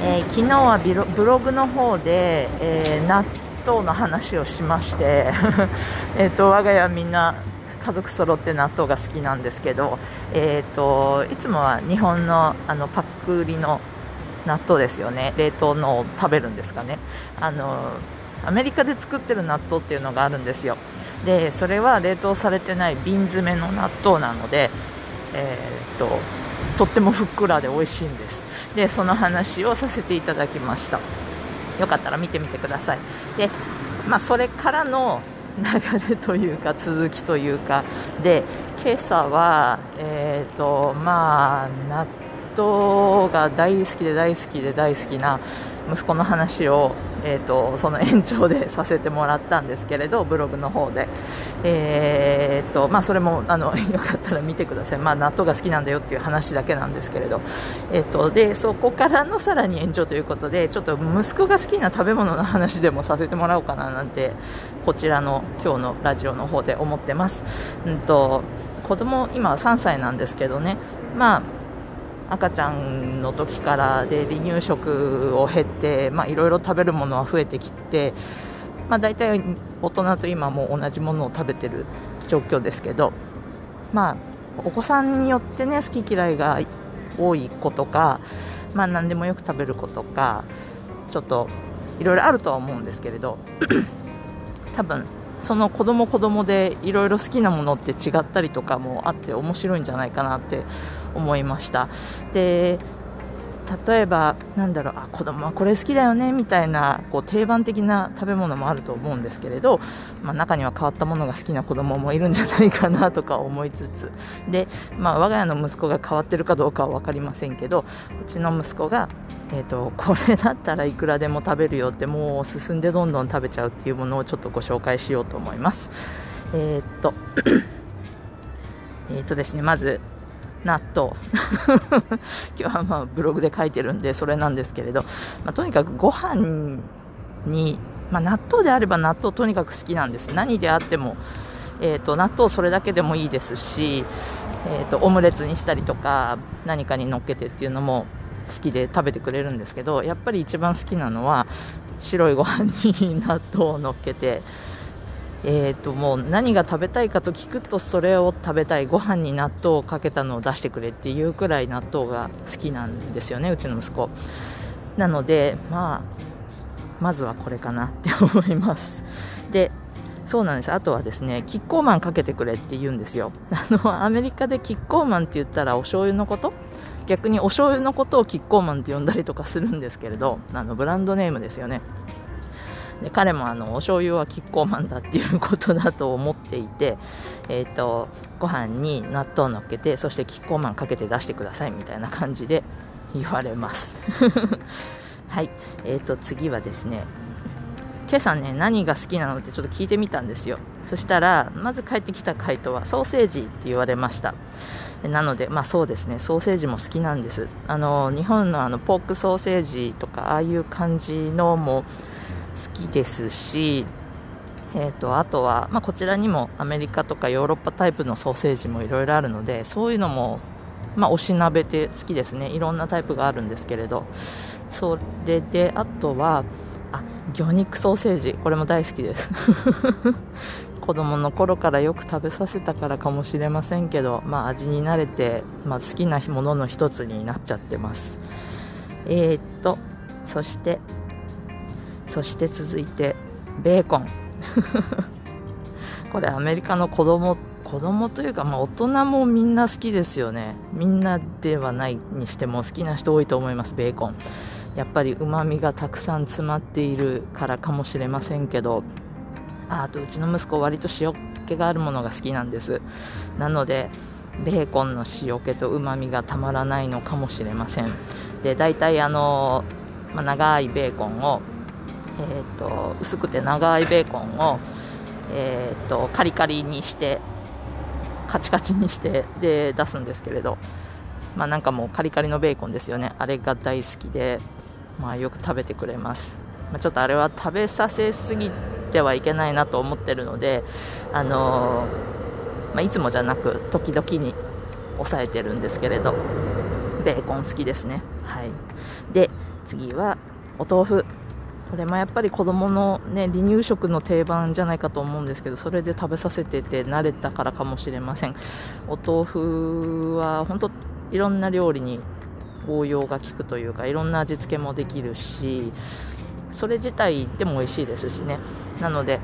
えー昨日はブログの方で、えー納豆の話をしまして えと我が家はみんな家族揃って納豆が好きなんですけど、えー、といつもは日本のあのパック売りの納豆ですよね。冷凍のを食べるんですかね。あのアメリカで作ってる納豆っていうのがあるんですよ。でそれは冷凍されてない瓶詰めの納豆なので、えー、ととってもふっくらで美味しいんです。でその話をさせていただきました。よかったら見てみてください。で、まあ、それからの流れというか続きというかで今朝は、えーとまあ、納豆が大好きで大好きで大好きな息子の話を、えー、とその延長でさせてもらったんですけれどブログの方で、えーとまあ、それもあの よかったら見てください、まあ、納豆が好きなんだよっていう話だけなんですけれど、えー、とでそこからのさらに延長ということでちょっと息子が好きな食べ物の話でもさせてもらおうかななんてこちらの今日のラジオの方で思ってます。うんと子供今3歳なんですけどね、まあ、赤ちゃんの時からで離乳食を経て、いろいろ食べるものは増えてきて、まあ、大体大人と今も同じものを食べてる状況ですけど、まあ、お子さんによってね好き嫌いが多い子とか、まあ、何でもよく食べる子とかちょっといろいろあるとは思うんですけれど 多分その子供子供でいろいろ好きなものって違ったりとかもあって面白いんじゃないかなって思いました。で例えばなんだろうあ子供はこれ好きだよねみたいなこう定番的な食べ物もあると思うんですけれど、まあ、中には変わったものが好きな子供もいるんじゃないかなとか思いつつ。で、まあ、我が家の息子が変わってるかどうかは分かりませんけどうちの息子がえーと、これだったらいくらでも食べるよってもう進んでどんどん食べちゃうっていうものをちょっとご紹介しようと思います。えっ、と えっとですねまず納豆。今日はまあブログで書いてるんでそれなんですけれど、まあ、とにかくご飯に、まあ、納豆であれば納豆とにかく好きなんです。何であっても、えーと、納豆それだけでもいいですし、えーとオムレツにしたりとか何かに乗っけてっていうのも好きで食べてくれるんですけどやっぱり一番好きなのは白いご飯に納豆を乗っけて、えー、ともう何が食べたいかと聞くとそれを食べたいご飯に納豆をかけたのを出してくれっていうくらい納豆が好きなんですよねうちの息子。なのでまあまずはこれかなって思います。でそうなんです。あとはですねキッコーマンかけてくれって言うんですよ。あのアメリカでキッコーマンって言ったらお醤油のこと？逆にお醤油のことをキッコーマンって呼んだりとかするんですけれどあのブランドネームですよね。で彼もあのお醤油はキッコーマンだっていうことだと思っていて、えーと、ご飯に納豆乗っけてそしてキッコーマンかけて出してくださいみたいな感じで言われます。はい。えーと次はですね今朝ね何が好きなのってちょっと聞いてみたんですよ。そしたらまず返ってきた回答はソーセージって言われました。なのでまあそうですね。ソーセージも好きなんです。あの日本のあのポークソーセージとかああいう感じのも好きですしえーと、あとは、まあ、こちらにもアメリカとかヨーロッパタイプのソーセージもいろいろあるのでそういうのも、まあ、おしなべて好きですね。いろんなタイプがあるんですけれど。それであとはあ魚肉ソーセージ。これも大好きです。子供の頃からよく食べさせたからかもしれませんけど、まあ、味に慣れて、まあ、好きなものの一つになっちゃってます。えー、っとそしてそして続いてベーコン。これアメリカの子供子供というか、まあ、大人もみんな好きですよね。みんなではないにしても好きな人多いと思いますベーコン。やっぱりうまみがたくさん詰まっているからかもしれませんけどああとうちの息子割と塩気があるものが好きなんです。なのでベーコンの塩気とうまみがたまらないのかもしれません。で大体あのまあ、長いベーコンを、えーと、薄くて長いベーコンを、えーと、カリカリにしてカチカチにしてで出すんですけれど、まあ、なんかもうカリカリのベーコンですよね。あれが大好きで、まあ、よく食べてくれます、まあ、ちょっとあれは食べさせすぎてはいけないなと思ってるので、あのー、まあ、いつもじゃなく時々に抑えてるんですけれどベーコン好きですね。はい。で次はお豆腐。これもやっぱり子供のね離乳食の定番じゃないかと思うんですけどそれで食べさせてて慣れたからかもしれません。お豆腐は本当いろんな料理に応用が効くというかいろんな味付けもできるしそれ自体でも美味しいですしね。なので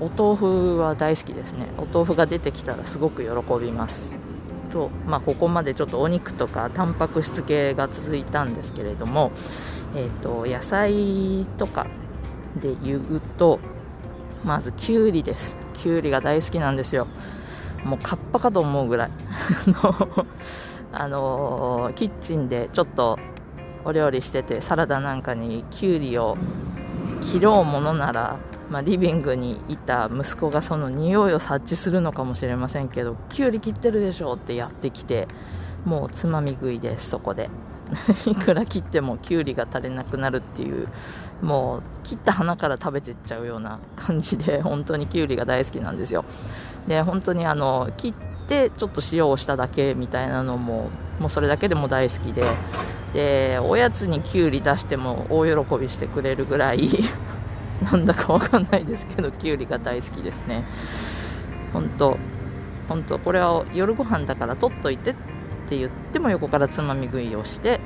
お豆腐は大好きですね。お豆腐が出てきたらすごく喜びます。と、まあ、ここまでちょっとお肉とかタンパク質系が続いたんですけれども、えーと、野菜とかで言うとまずきゅうりです。きゅうりが大好きなんですよ。もうカッパかと思うぐらい。あのー、キッチンでちょっとお料理しててサラダなんかにきゅうりを切ろうものならまあ、リビングにいた息子がその匂いを察知するのかもしれませんけどきゅうり切ってるでしょってやってきてもうつまみ食いですそこで。いくら切ってもきゅうりが足りなくなるっていうもう切った花から食べてっちゃうような感じで本当にきゅうりが大好きなんですよ。で本当にあの切ってちょっと塩をしただけみたいなのももうそれだけでも大好きで。でおやつにきゅうり出しても大喜びしてくれるぐらい なんだかわかんないですけどきゅうりが大好きですね。本当本当これは夜ご飯だから取っといてって言っても横からつまみ食いをして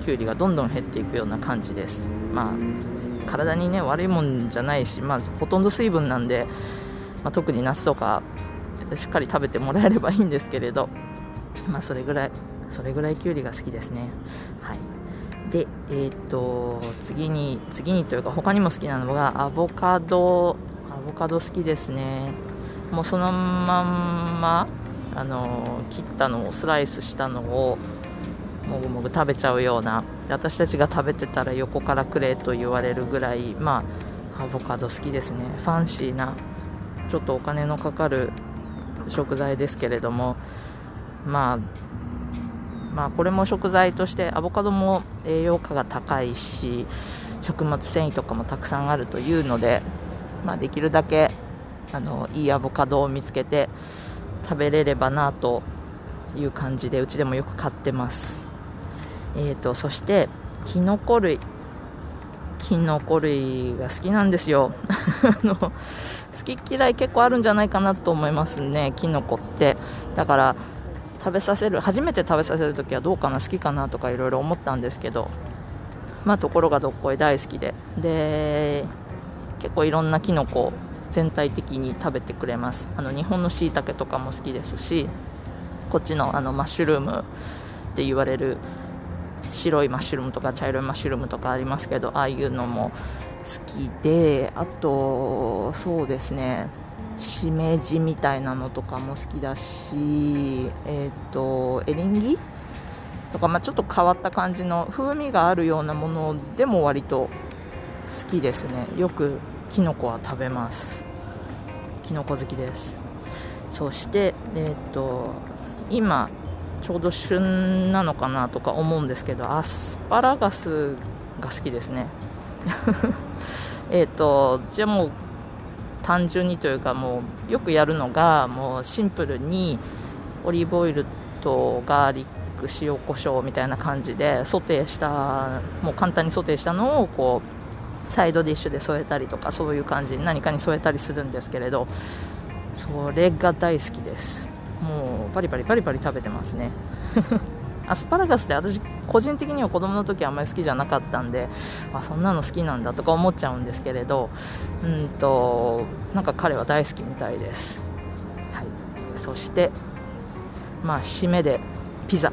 きゅうりがどんどん減っていくような感じです。まあ体にね悪いもんじゃないし、まあ、ほとんど水分なんで、まあ、特に夏とかしっかり食べてもらえればいいんですけれど、まあ、それぐらいそれぐらいきゅうりが好きですね。はい。で、えー、っと次に次にというか他にも好きなのがアボカド。アボカド好きですね。もうそのまんまあの切ったのをスライスしたのをもぐもぐ食べちゃうような私たちが食べてたら横からくれと言われるぐらいまあアボカド好きですね。ファンシーなちょっとお金のかかる食材ですけれどもまあまあ、これも食材としてアボカドも栄養価が高いし食物繊維とかもたくさんあるというので、まあ、できるだけあのいいアボカドを見つけて食べれればなという感じでうちでもよく買ってます、えーと、そしてきのこ類。きのこ類が好きなんですよ。あの好き嫌い結構あるんじゃないかなと思いますねきのこって。だから食べさせる初めて食べさせる時はどうかな好きかなとかいろいろ思ったんですけどまあところがどっこい大好きで。で結構いろんなきのこ全体的に食べてくれます。あの日本のしいたけとかも好きですしこっちのあのマッシュルームって言われる白いマッシュルームとか茶色いマッシュルームとかありますけどああいうのも好きであとそうですねしめじみたいなのとかも好きだし、えっ、ー、と、エリンギとか、まあ、ちょっと変わった感じの風味があるようなものでも割と好きですね。よくきのこは食べます。きのこ好きです。そして、えっ、ー、と、今、ちょうど旬なのかなとか思うんですけど、アスパラガスが好きですね。えっと、じゃあもう単純にというかもうよくやるのがもうシンプルにオリーブオイルとガーリック塩コショウみたいな感じでソテーしたもう簡単にソテーしたのをこうサイドディッシュで添えたりとかそういう感じに何かに添えたりするんですけれどそれが大好きです。もうパリパリパリパリ食べてますね。アスパラガスって私個人的には子供の時あんまり好きじゃなかったんであそんなの好きなんだとか思っちゃうんですけれどうんとなんか彼は大好きみたいです。はい。そしてまあ締めでピザ。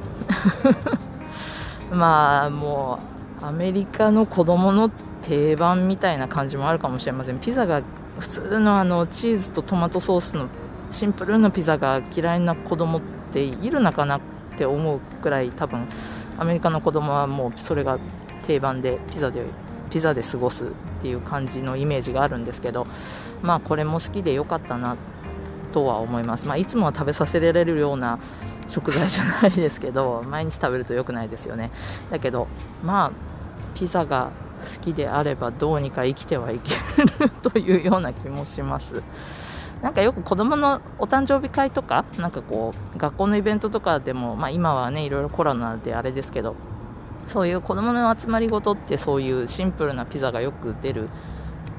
まあもうアメリカの子供の定番みたいな感じもあるかもしれません。ピザが普通のあのチーズとトマトソースのシンプルなピザが嫌いな子供っているのかなかって思うくらい多分アメリカの子供はもうそれが定番でピザでピザで過ごすっていう感じのイメージがあるんですけどまあこれも好きでよかったなとは思います、まあ、いつもは食べさせられるような食材じゃないですけど 毎日食べると良くないですよね。だけどまあピザが好きであればどうにか生きてはいける というような気もします。なんかよく子供のお誕生日会とかなんかこう学校のイベントとかでも、まあ、今はねいろいろコロナであれですけどそういう子供の集まりごとってそういうシンプルなピザがよく出る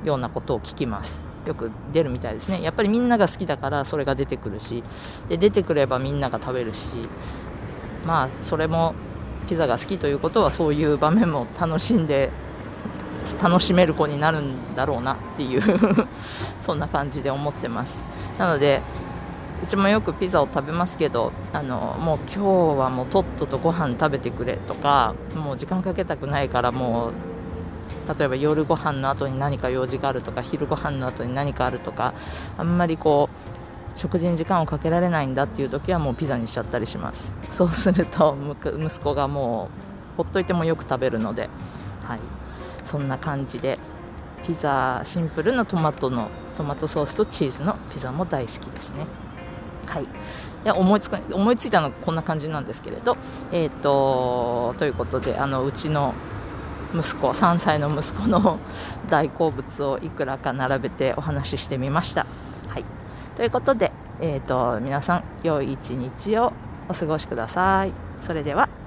ようなことを聞きます。よく出るみたいですね。やっぱりみんなが好きだからそれが出てくるしで出てくればみんなが食べるしまあそれもピザが好きということはそういう場面も楽しんで楽しめる子になるんだろうなっていうそんな感じで思ってます。なのでうちもよくピザを食べますけどあのもう今日はもうとっととご飯食べてくれとかもう時間かけたくないからもう例えば夜ご飯の後に何か用事があるとか昼ご飯の後に何かあるとかあんまりこう食事に時間をかけられないんだっていう時はもうピザにしちゃったりします。そうすると息子がもうほっといてもよく食べるので、はい、そんな感じでピザシンプルなトマトのトマトソースとチーズのピザも大好きですね。はい、で思いつか思いついたのがこんな感じなんですけれど、えーと、ということであのうちの息子3歳の息子の大好物をいくらか並べてお話ししてみました。はい、ということで、えーと皆さん良い一日をお過ごしください。それでは。